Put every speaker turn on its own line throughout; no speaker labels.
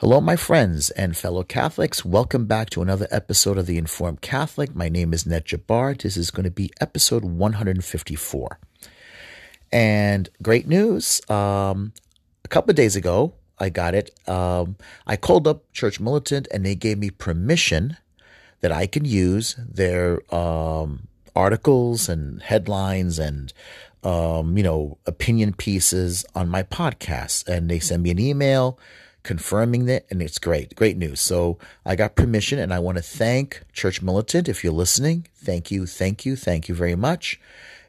Hello, my friends and fellow Catholics. Welcome back to another episode of The Informed Catholic. My name is Ned Jabbar. This is going to be episode 154. And great news. Um, a couple of days ago, I got it. Um, I called up Church Militant and they gave me permission that I can use their um, articles and headlines and um, you know opinion pieces on my podcast. And they send me an email confirming that, and it's great, great news. So I got permission, and I want to thank Church Militant if you're listening. Thank you, thank you, thank you very much.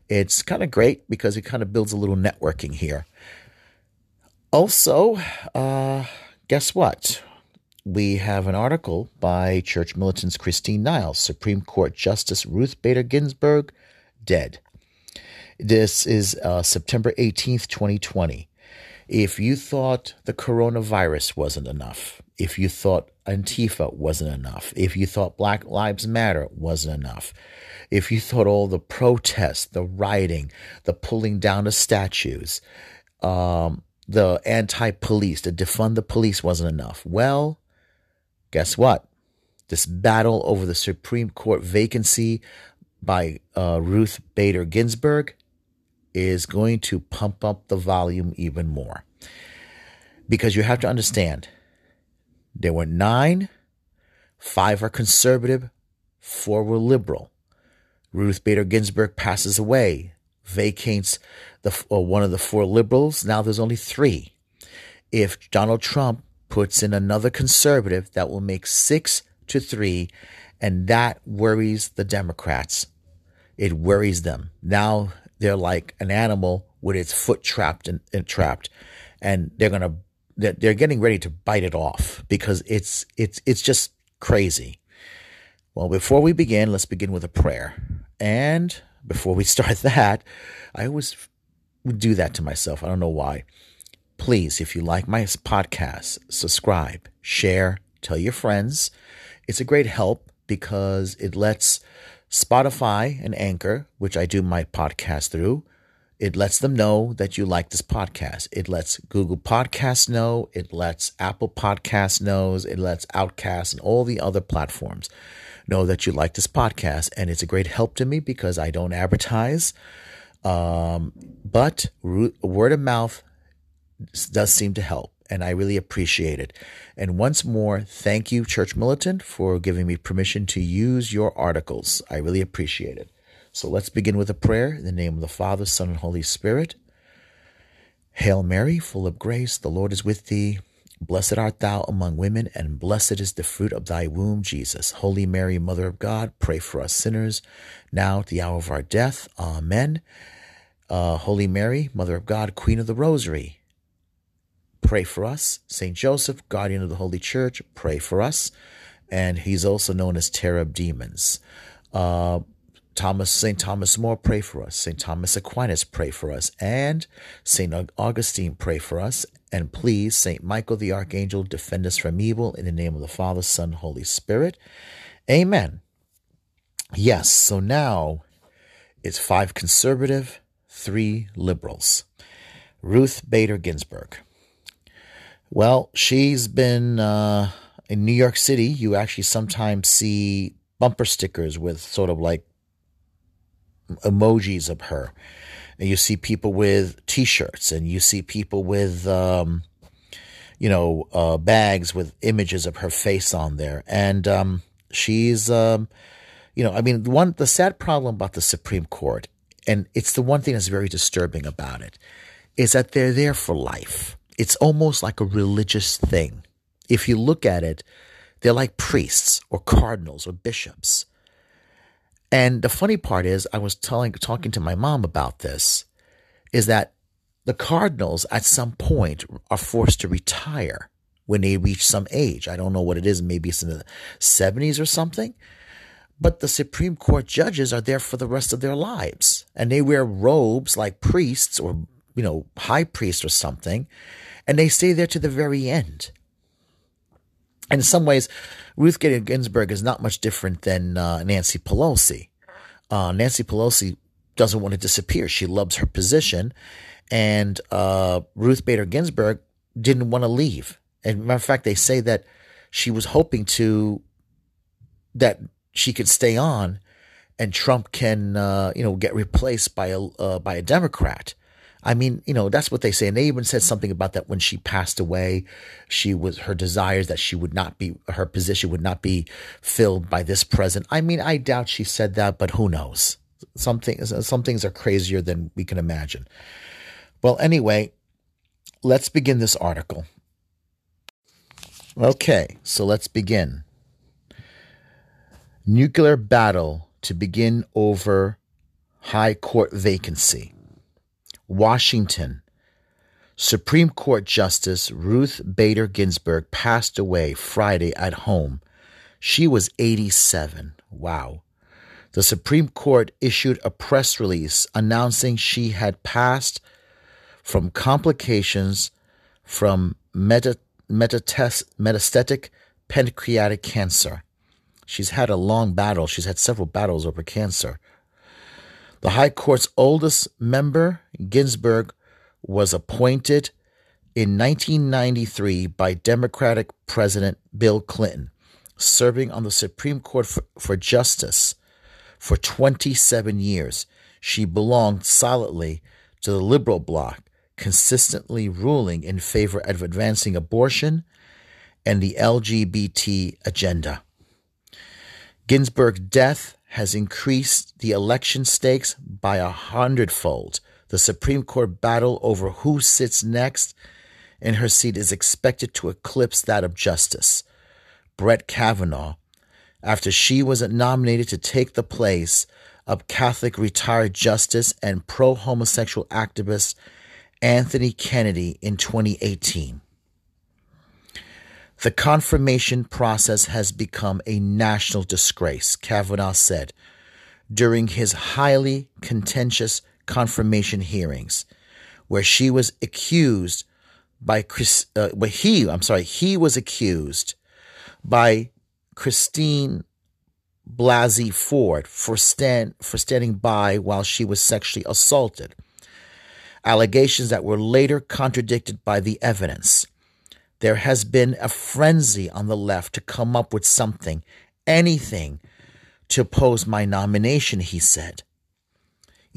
It's kind of great because it kind of builds a little networking here. Also, uh, guess what? We have an article by Church Militant's Christine Niles, Supreme Court Justice Ruth Bader Ginsburg, dead. This is uh, September 18th, 2020. If you thought the coronavirus wasn't enough, if you thought Antifa wasn't enough, if you thought Black Lives Matter wasn't enough, if you thought all the protests, the rioting, the pulling down of statues, um, the anti police, the defund the police wasn't enough, well, guess what? This battle over the Supreme Court vacancy by uh, Ruth Bader Ginsburg is going to pump up the volume even more. Because you have to understand, there were nine, five are conservative, four were liberal. Ruth Bader Ginsburg passes away, vacates the one of the four liberals. Now there's only three. If Donald Trump puts in another conservative, that will make six to three, and that worries the Democrats. It worries them. Now they're like an animal with its foot trapped and, and trapped, and they're gonna they're, they're getting ready to bite it off because it's it's it's just crazy. Well, before we begin, let's begin with a prayer. And before we start that, I always do that to myself. I don't know why. Please, if you like my podcast, subscribe, share, tell your friends. It's a great help because it lets Spotify and Anchor, which I do my podcast through, it lets them know that you like this podcast. It lets Google Podcasts know. It lets Apple Podcasts knows. It lets Outcast and all the other platforms know that you like this podcast. And it's a great help to me because I don't advertise. Um, but word of mouth does seem to help and I really appreciate it. And once more, thank you, Church Militant, for giving me permission to use your articles. I really appreciate it. So let's begin with a prayer in the name of the Father, Son, and Holy Spirit. Hail Mary, full of grace, the Lord is with thee. Blessed art thou among women, and blessed is the fruit of thy womb, Jesus. Holy Mary, Mother of God, pray for us sinners, now at the hour of our death. Amen. Uh, Holy Mary, Mother of God, Queen of the Rosary, pray for us. Saint Joseph, guardian of the Holy Church, pray for us. And he's also known as Terror of Demons. Uh, Thomas, St. Thomas More, pray for us. St. Thomas Aquinas, pray for us. And St. Augustine, pray for us. And please, St. Michael the Archangel, defend us from evil in the name of the Father, Son, Holy Spirit. Amen. Yes, so now it's five conservative, three liberals. Ruth Bader Ginsburg. Well, she's been uh, in New York City. You actually sometimes see bumper stickers with sort of like emojis of her. And you see people with T-shirts, and you see people with, um, you know, uh, bags with images of her face on there. And um, she's, um, you know, I mean, one the sad problem about the Supreme Court, and it's the one thing that's very disturbing about it, is that they're there for life it's almost like a religious thing. If you look at it, they're like priests or cardinals or bishops. And the funny part is, I was telling, talking to my mom about this, is that the cardinals at some point are forced to retire when they reach some age. I don't know what it is. Maybe it's in the 70s or something. But the Supreme Court judges are there for the rest of their lives. And they wear robes like priests or, you know, high priest or something and they stay there to the very end. And in some ways, Ruth Bader Ginsburg is not much different than uh, Nancy Pelosi. Uh, Nancy Pelosi doesn't want to disappear. She loves her position. And uh, Ruth Bader Ginsburg didn't want to leave. And matter of fact, they say that she was hoping to that she could stay on, and Trump can uh, you know get replaced by a uh, by a Democrat. I mean, you know, that's what they say. And they even said something about that when she passed away. She was her desires that she would not be her position would not be filled by this president. I mean, I doubt she said that, but who knows? Some things, some things are crazier than we can imagine. Well, anyway, let's begin this article. Okay, so let's begin. Nuclear battle to begin over High Court vacancy. Washington. Supreme Court Justice Ruth Bader Ginsburg passed away Friday at home. She was 87. Wow. The Supreme Court issued a press release announcing she had passed from complications from meta, metastatic pancreatic cancer. She's had a long battle. She's had several battles over cancer. The High Court's oldest member, Ginsburg, was appointed in 1993 by Democratic President Bill Clinton, serving on the Supreme Court for, for Justice for 27 years. She belonged solidly to the liberal bloc, consistently ruling in favor of advancing abortion and the LGBT agenda. Ginsburg's death has increased the election stakes by a hundredfold. The Supreme Court battle over who sits next in her seat is expected to eclipse that of Justice Brett Kavanaugh after she was nominated to take the place of Catholic retired justice and pro homosexual activist Anthony Kennedy in 2018. The confirmation process has become a national disgrace, Kavanaugh said during his highly contentious confirmation hearings, where she was accused by Chris, uh, he, I'm sorry, he was accused by Christine Blasey Ford for stand for standing by while she was sexually assaulted. Allegations that were later contradicted by the evidence. There has been a frenzy on the left to come up with something, anything, to oppose my nomination, he said.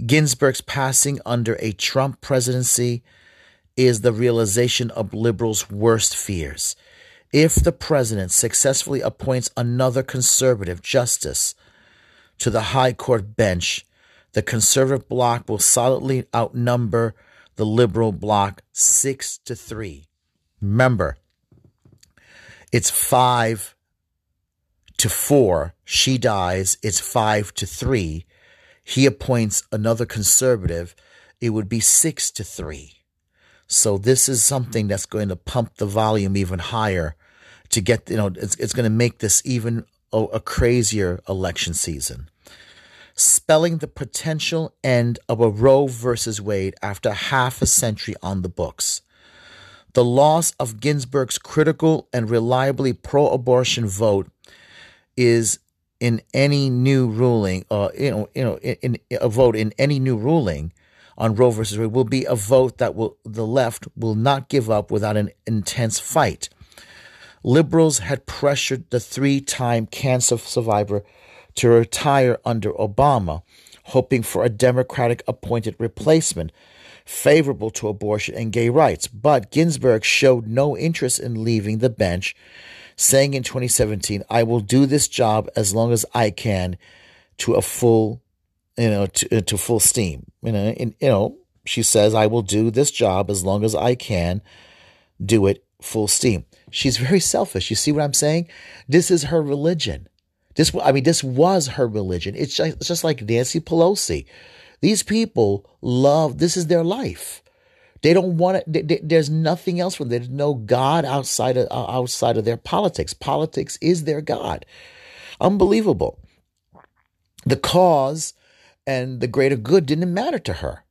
Ginsburg's passing under a Trump presidency is the realization of liberals' worst fears. If the president successfully appoints another conservative justice to the High Court bench, the conservative bloc will solidly outnumber the liberal bloc six to three. Remember, it's five to four. She dies. It's five to three. He appoints another conservative. It would be six to three. So this is something that's going to pump the volume even higher to get, you know, it's, it's going to make this even a, a crazier election season. Spelling the potential end of a Roe versus Wade after half a century on the books. The loss of Ginsburg's critical and reliably pro abortion vote is in any new ruling, uh, you know, you know, in, in, a vote in any new ruling on Roe versus Wade will be a vote that will the left will not give up without an intense fight. Liberals had pressured the three-time cancer survivor to retire under Obama, hoping for a Democratic appointed replacement favorable to abortion and gay rights, but Ginsburg showed no interest in leaving the bench, saying in 2017, "I will do this job as long as I can to a full, you know, to, uh, to full steam." You know, and, you know, she says, "I will do this job as long as I can do it full steam." She's very selfish. You see what I'm saying? This is her religion. This, I mean, this was her religion. It's just, it's just like Nancy Pelosi. These people love, this is their life. They don't want it. There's nothing else for them. There's no God outside of, uh, outside of their politics. Politics is their God. Unbelievable. The cause and the greater good didn't matter to her.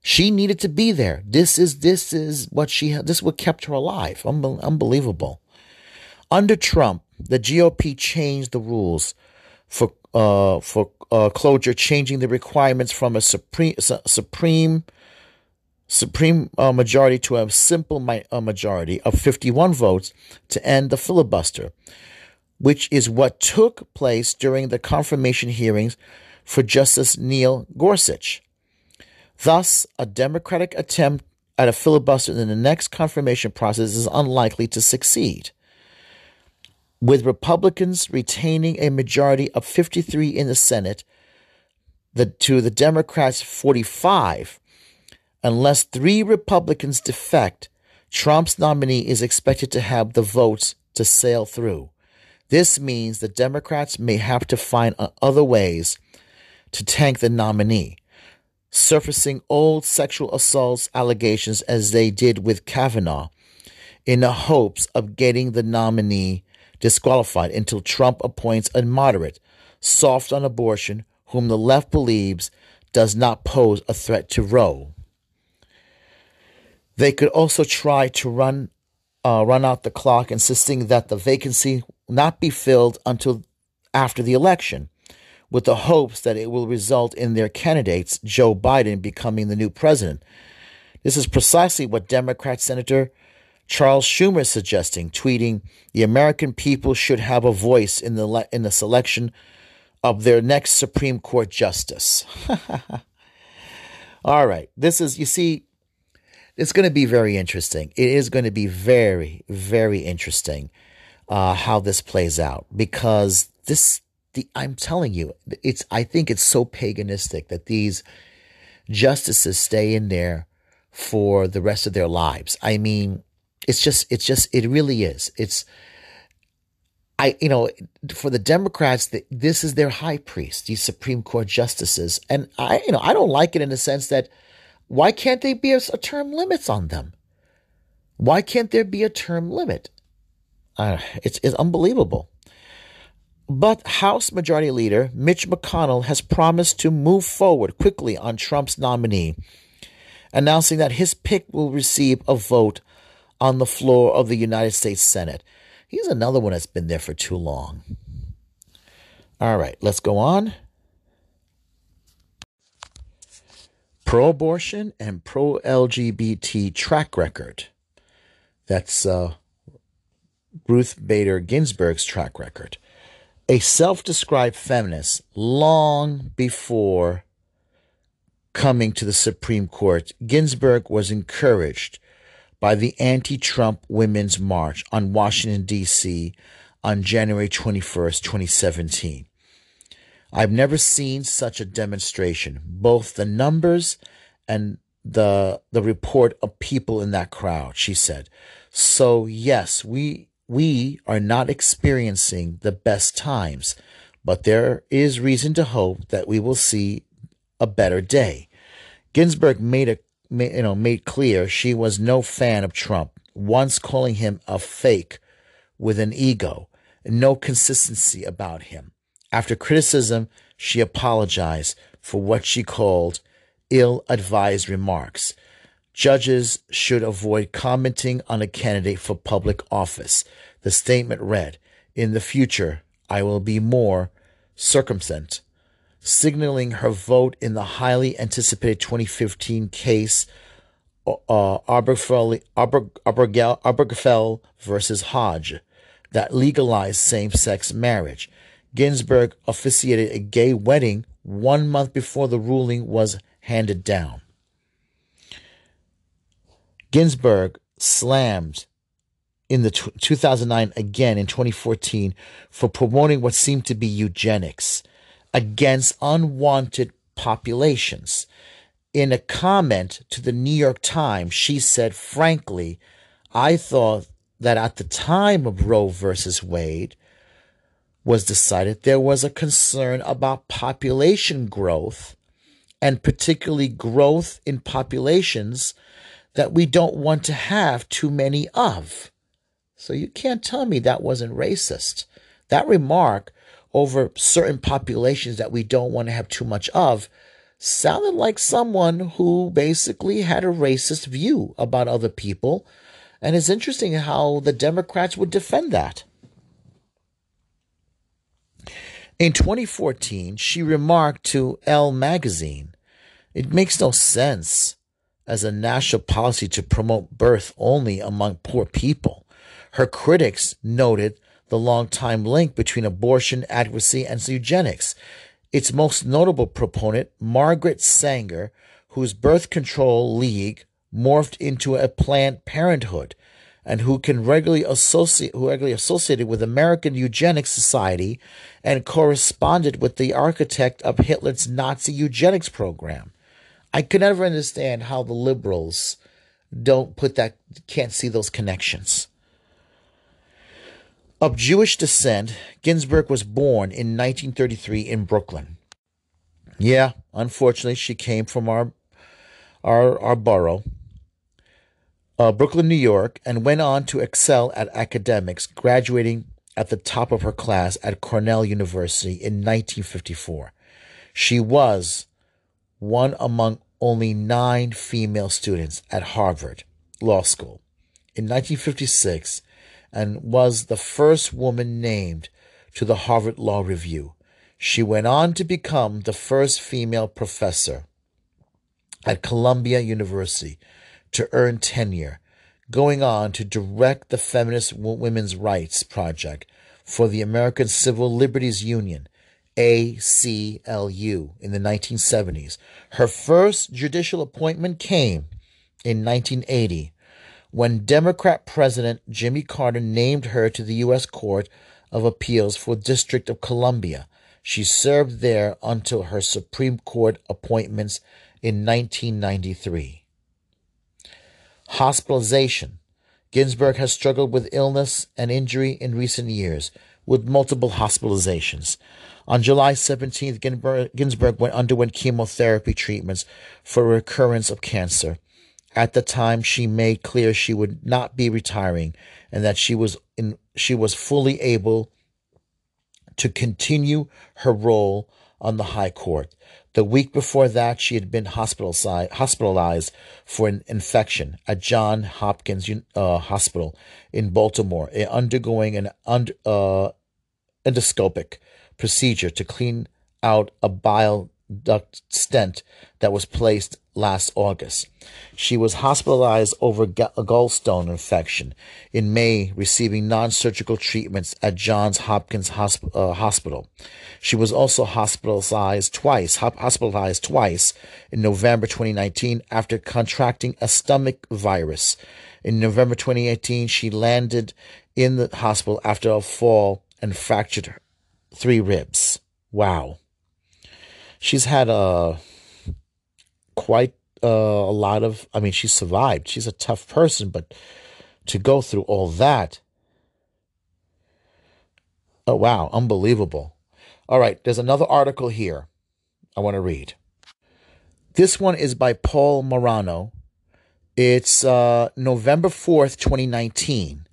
She needed to be there. This is this is what she this is what kept her alive. Unbelievable. Under Trump, the GOP changed the rules for uh, for uh, cloture, changing the requirements from a supreme supreme Supreme uh, majority to a simple mi- uh, majority of 51 votes to end the filibuster, which is what took place during the confirmation hearings for Justice Neil Gorsuch. Thus, a Democratic attempt at a filibuster in the next confirmation process is unlikely to succeed. With Republicans retaining a majority of 53 in the Senate the, to the Democrats' 45, unless three Republicans defect, Trump's nominee is expected to have the votes to sail through. This means the Democrats may have to find uh, other ways to tank the nominee surfacing old sexual assaults allegations as they did with Kavanaugh in the hopes of getting the nominee disqualified until Trump appoints a moderate, soft on abortion, whom the left believes does not pose a threat to Roe. They could also try to run uh, run out the clock, insisting that the vacancy not be filled until after the election with the hopes that it will result in their candidates, Joe Biden, becoming the new president. This is precisely what Democrat Senator Charles Schumer suggesting, tweeting, "The American people should have a voice in the le- in the selection of their next Supreme Court justice." All right, this is you see, it's going to be very interesting. It is going to be very, very interesting uh, how this plays out because this the, I'm telling you, it's, I think it's so paganistic that these justices stay in there for the rest of their lives. I mean, it's just, it's just, it really is. It's, I, you know, for the Democrats, this is their high priest, these Supreme Court justices. And I, you know, I don't like it in the sense that why can't they be a, a term limits on them? Why can't there be a term limit? Uh, it's, it's unbelievable. But House Majority Leader Mitch McConnell has promised to move forward quickly on Trump's nominee, announcing that his pick will receive a vote on the floor of the United States Senate. He's another one that's been there for too long. All right, let's go on. Pro abortion and pro LGBT track record. That's uh, Ruth Bader Ginsburg's track record a self described feminist long before coming to the Supreme Court, Ginsburg was encouraged by the anti Trump Women's March on Washington, D.C. on January 21st, 2017. I've never seen such a demonstration, both the numbers and the the report of people in that crowd, she said. So yes, we we are not experiencing the best times, but there is reason to hope that we will see a better day. Ginsburg made a you know made clear she was no fan of Trump, once calling him a fake with an ego and no consistency about him. After criticism, she apologized for what she called ill-advised remarks. Judges should avoid commenting on a candidate for public office. The statement read, In the future, I will be more circumspect, signaling her vote in the highly anticipated 2015 case uh, versus Hodge that legalized same sex marriage. Ginsburg officiated a gay wedding one month before the ruling was handed down. Ginsburg slammed in the t- 2009 again in 2014 for promoting what seemed to be eugenics against unwanted populations. In a comment to the New York Times, she said, frankly, I thought that at the time of Roe versus Wade was decided, there was a concern about population growth and particularly growth in populations that we don't want to have too many of. So you can't tell me that wasn't racist. That remark over certain populations that we don't want to have too much of sounded like someone who basically had a racist view about other people. And it's interesting how the Democrats would defend that. In 2014, she remarked to Elle magazine, It makes no sense as a national policy to promote birth only among poor people. Her critics noted the long-time link between abortion advocacy and eugenics. Its most notable proponent, Margaret Sanger, whose birth control league morphed into a Planned Parenthood, and who can regularly associate who regularly associated with American Eugenics Society and corresponded with the architect of Hitler's Nazi eugenics program. I could never understand how the liberals don't put that can't see those connections. Of Jewish descent, Ginsburg was born in 1933 in Brooklyn. Yeah, unfortunately, she came from our our our borough, uh, Brooklyn, New York, and went on to excel at academics, graduating at the top of her class at Cornell University in 1954. She was one among only nine female students at Harvard Law School. In 1956, and was the first woman named to the Harvard Law Review. She went on to become the first female professor at Columbia University to earn tenure, going on to direct the Feminist Women's Rights Project for the American Civil Liberties Union, ACLU, in the 1970s. Her first judicial appointment came in 1980 when Democrat President Jimmy Carter named her to the U.S. Court of Appeals for District of Columbia. She served there until her Supreme Court appointments in 1993. Hospitalization. Ginsburg has struggled with illness and injury in recent years, with multiple hospitalizations. On July 17th, Ginsburg, went underwent chemotherapy treatments for recurrence of cancer. At the time, she made clear she would not be retiring and that she was in, she was fully able to continue her role on the High Court. The week before that, she had been hospitalized for an infection at John Hopkins uh, Hospital in Baltimore, undergoing an uh, endoscopic procedure to clean out a bile duct stent that was placed last August. She was hospitalized over a gallstone infection in May, receiving non surgical treatments at Johns Hopkins Hosp- uh, Hospital. She was also hospitalized twice, hospitalized twice in November 2019 after contracting a stomach virus. In November 2018, she landed in the hospital after a fall and fractured three ribs. Wow she's had a quite uh, a lot of. I mean, she survived. She's a tough person, but to go through all that. Oh, wow. Unbelievable. All right. There's another article here I want to read. This one is by Paul Murano. It's uh, November 4th, 2019.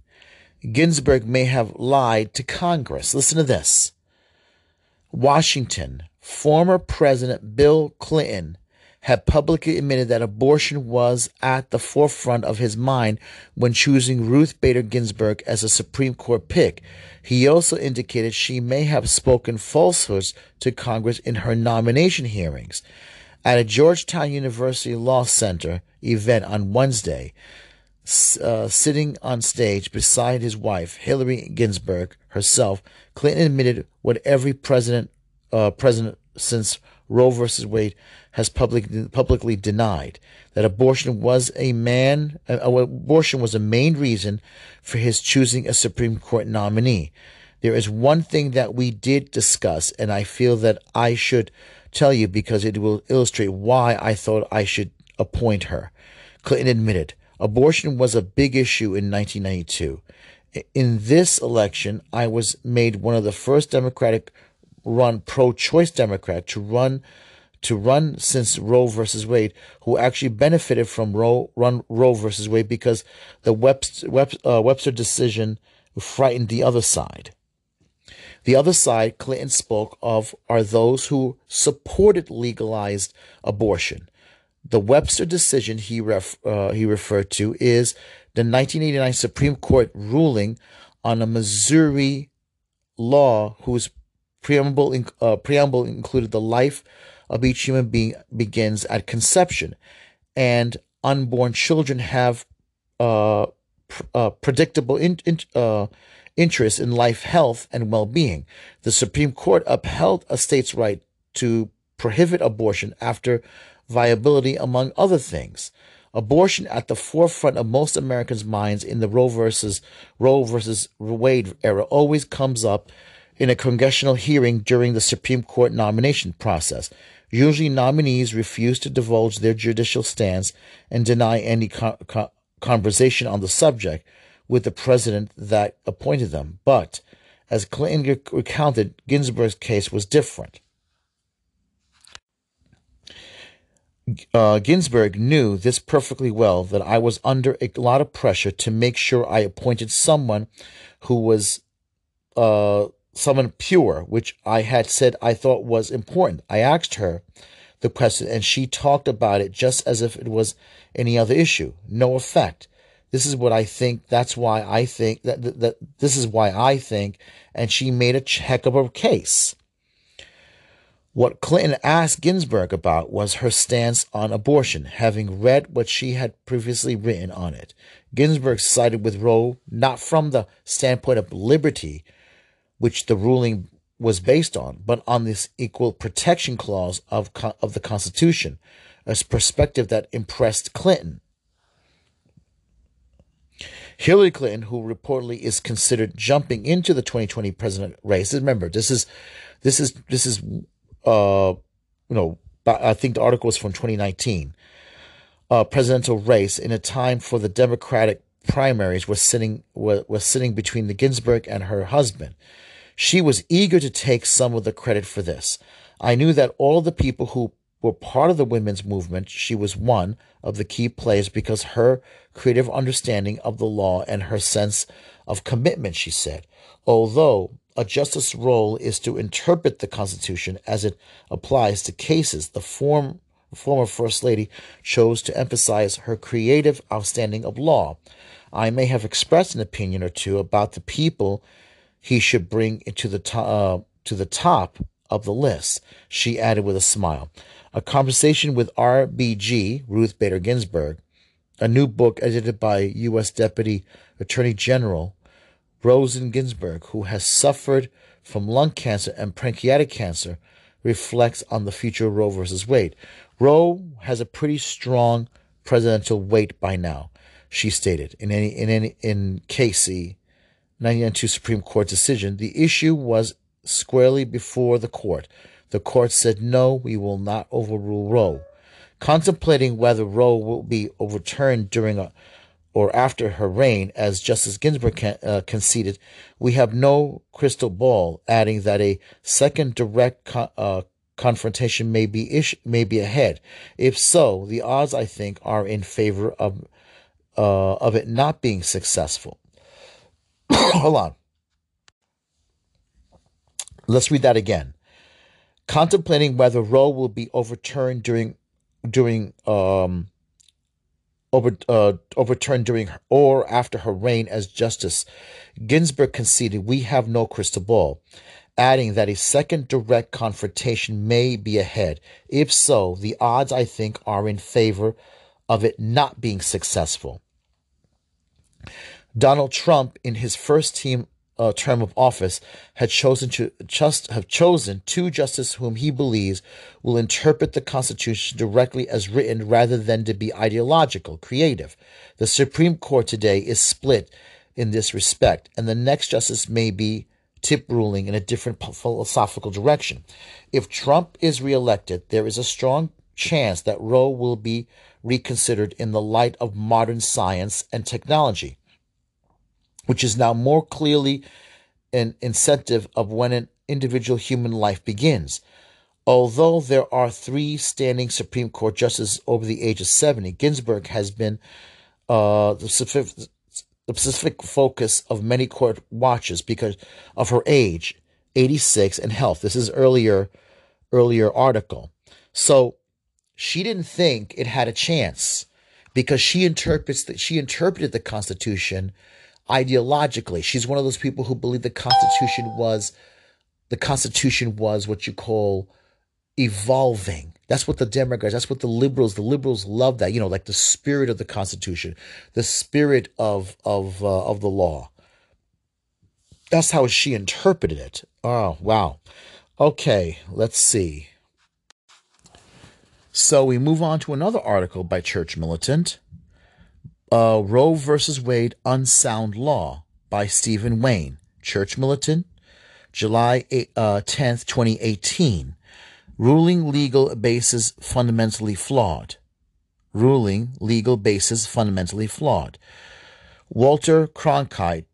Ginsburg may have lied to Congress. Listen to this. Washington, former President Bill Clinton had publicly admitted that abortion was at the forefront of his mind when choosing Ruth Bader Ginsburg as a Supreme Court pick. He also indicated she may have spoken falsehoods to Congress in her nomination hearings. At a Georgetown University Law Center event on Wednesday, uh, sitting on stage beside his wife, Hillary Ginsburg herself, Clinton admitted what every president uh, president since Roe versus Wade has public, publicly denied that abortion was a man uh, abortion was a main reason for his choosing a Supreme Court nominee. There is one thing that we did discuss, and I feel that I should tell you because it will illustrate why I thought I should appoint her. Clinton admitted abortion was a big issue in 1992. In this election, I was made one of the first Democratic run pro-choice Democrat to run to run since Roe versus Wade, who actually benefited from Roe run Roe versus Wade because the Webster, uh, Webster decision frightened the other side. The other side, Clinton spoke of, are those who supported legalized abortion. The Webster decision he ref, uh, he referred to is the 1989 Supreme Court ruling on a Missouri law whose preamble, uh, preamble included the life of each human being begins at conception. And unborn children have uh, pr- uh, predictable in, in, uh, interest in life, health, and well being. The Supreme Court upheld a state's right to prohibit abortion after viability, among other things. Abortion at the forefront of most Americans' minds in the Roe versus Roe versus Wade era always comes up in a congressional hearing during the Supreme Court nomination process. Usually, nominees refuse to divulge their judicial stance and deny any co- co- conversation on the subject with the president that appointed them. But as Clinton recounted, Ginsburg's case was different. Uh, Ginsburg knew this perfectly well that I was under a lot of pressure to make sure I appointed someone who was uh, someone pure, which I had said I thought was important. I asked her the question, and she talked about it just as if it was any other issue. No effect. This is what I think. That's why I think that, that, that this is why I think. And she made a heck of a case. What Clinton asked Ginsburg about was her stance on abortion, having read what she had previously written on it. Ginsburg sided with Roe not from the standpoint of liberty, which the ruling was based on, but on this equal protection clause of, of the Constitution, a perspective that impressed Clinton. Hillary Clinton, who reportedly is considered jumping into the 2020 president race, remember this is this is this is uh you know I think the article is from 2019 uh, presidential race in a time for the Democratic primaries was sitting was, was sitting between the Ginsburg and her husband. She was eager to take some of the credit for this. I knew that all the people who were part of the women's movement, she was one of the key players because her creative understanding of the law and her sense of commitment, she said. Although a justice's role is to interpret the Constitution as it applies to cases, the form, former First Lady chose to emphasize her creative understanding of law. I may have expressed an opinion or two about the people he should bring to the, to- uh, to the top of the list, she added with a smile. A conversation with RBG, Ruth Bader Ginsburg, a new book edited by U.S. Deputy Attorney General Rosen Ginsburg, who has suffered from lung cancer and pancreatic cancer, reflects on the future of Roe versus Wade. Roe has a pretty strong precedential weight by now, she stated in any in any in Casey 1992 Supreme Court decision. The issue was squarely before the court. The court said, no, we will not overrule Roe. Contemplating whether Roe will be overturned during a, or after her reign, as Justice Ginsburg can, uh, conceded, we have no crystal ball, adding that a second direct co- uh, confrontation may be ish- may be ahead. If so, the odds I think are in favor of uh, of it not being successful. Hold on. Let's read that again. Contemplating whether Roe will be overturned during during um over, uh, overturned during or after her reign as justice, Ginsburg conceded we have no crystal ball, adding that a second direct confrontation may be ahead. If so, the odds I think are in favor of it not being successful. Donald Trump, in his first team uh, term of office, had chosen to just have chosen two justices whom he believes will interpret the Constitution directly as written, rather than to be ideological, creative. The Supreme Court today is split in this respect, and the next justice may be tip ruling in a different philosophical direction. If Trump is reelected, there is a strong chance that Roe will be reconsidered in the light of modern science and technology which is now more clearly an incentive of when an individual human life begins. Although there are three standing Supreme Court justices over the age of 70, Ginsburg has been uh, the, specific, the specific focus of many court watches because of her age, 86, and health. This is earlier earlier article. So she didn't think it had a chance because she interprets that she interpreted the Constitution ideologically. She's one of those people who believe the Constitution was the Constitution was what you call evolving. That's what the Democrats, that's what the liberals, the liberals love that, you know, like the spirit of the Constitution, the spirit of of uh, of the law. That's how she interpreted it. Oh, wow. Okay, let's see. So we move on to another article by Church Militant uh, Roe versus Wade Unsound Law by Stephen Wynne, Church Militant, July 8, uh, 10th, 2018. Ruling legal basis fundamentally flawed. Ruling legal basis fundamentally flawed. Walter Cronkite,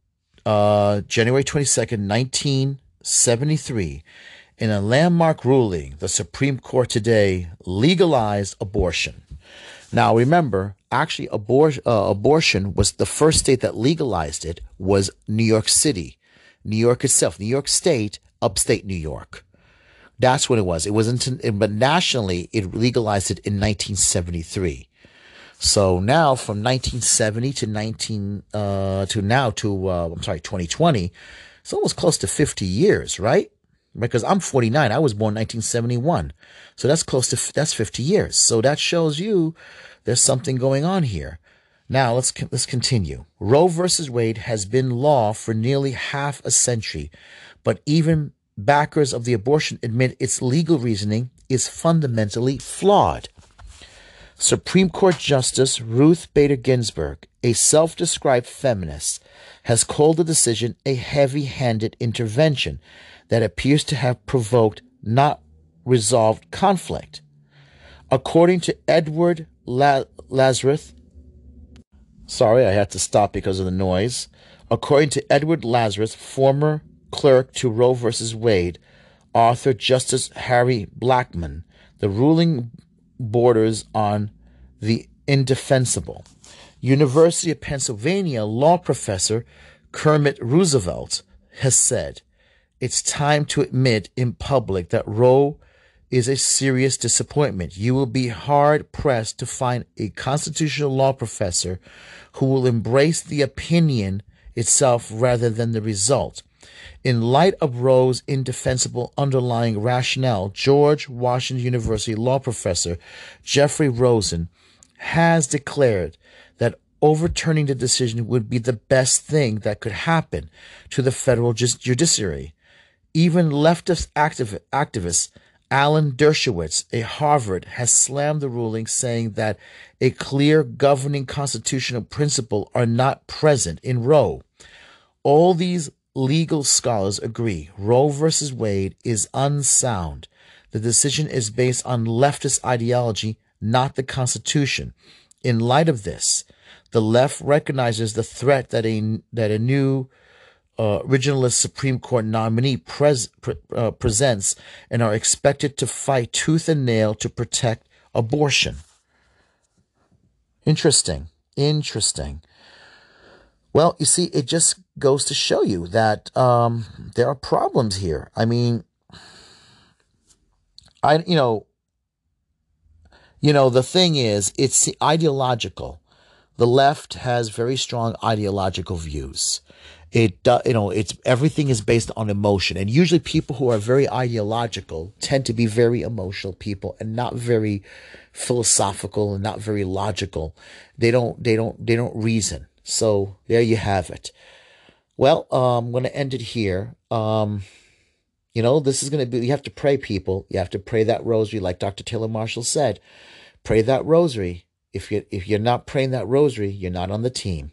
uh, January 22nd, 1973. In a landmark ruling, the Supreme Court today legalized abortion. Now, remember, actually, abor- uh, abortion was the first state that legalized it was New York City, New York itself, New York State, upstate New York. That's what it was. It wasn't, but nationally, it legalized it in 1973. So now, from 1970 to 19 uh, to now to uh, I'm sorry, 2020, it's almost close to 50 years, right? Because I'm 49, I was born 1971, so that's close to that's 50 years. So that shows you there's something going on here. Now let's let's continue. Roe versus Wade has been law for nearly half a century, but even backers of the abortion admit its legal reasoning is fundamentally flawed. Supreme Court Justice Ruth Bader Ginsburg, a self described feminist, has called the decision a heavy handed intervention that appears to have provoked not resolved conflict. According to Edward La- Lazarus, sorry, I had to stop because of the noise. According to Edward Lazarus, former clerk to Roe v. Wade, author Justice Harry Blackmun, the ruling borders on the indefensible. University of Pennsylvania law professor Kermit Roosevelt has said, It's time to admit in public that Roe is a serious disappointment. You will be hard pressed to find a constitutional law professor who will embrace the opinion itself rather than the result. In light of Roe's indefensible underlying rationale, George Washington University law professor Jeffrey Rosen has declared that overturning the decision would be the best thing that could happen to the federal judiciary. Even leftist activ- activists, Alan Dershowitz, a Harvard, has slammed the ruling, saying that a clear governing constitutional principle are not present in Roe. All these legal scholars agree Roe versus Wade is unsound. The decision is based on leftist ideology, not the Constitution. In light of this, the left recognizes the threat that a that a new uh, originalist Supreme Court nominee pres, pre, uh, presents and are expected to fight tooth and nail to protect abortion. Interesting. Interesting. Well, you see, it just goes to show you that um, there are problems here. I mean, I you know, you know, the thing is, it's ideological. The left has very strong ideological views. It, uh, you know, it's everything is based on emotion, and usually people who are very ideological tend to be very emotional people and not very philosophical and not very logical. They don't, they don't, they don't reason. So there you have it. Well, um, I'm going to end it here. Um, you know, this is going to be, you have to pray, people. You have to pray that rosary, like Dr. Taylor Marshall said. Pray that rosary. If you if you're not praying that rosary, you're not on the team.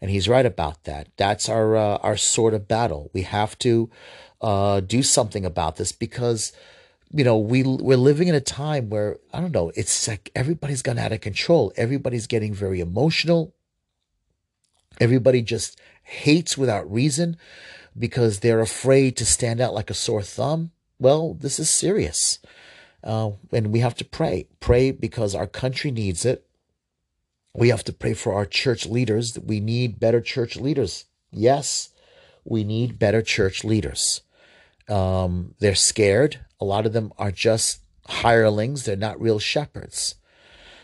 And he's right about that. That's our uh, our sort of battle. We have to uh, do something about this because you know we we're living in a time where I don't know. It's like everybody's gone out of control. Everybody's getting very emotional. Everybody just hates without reason because they're afraid to stand out like a sore thumb. Well, this is serious. Uh, and we have to pray. Pray because our country needs it. We have to pray for our church leaders. We need better church leaders. Yes, we need better church leaders. Um, they're scared. A lot of them are just hirelings. They're not real shepherds.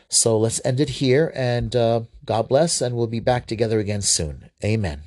So let's end it here and uh, God bless, and we'll be back together again soon. Amen.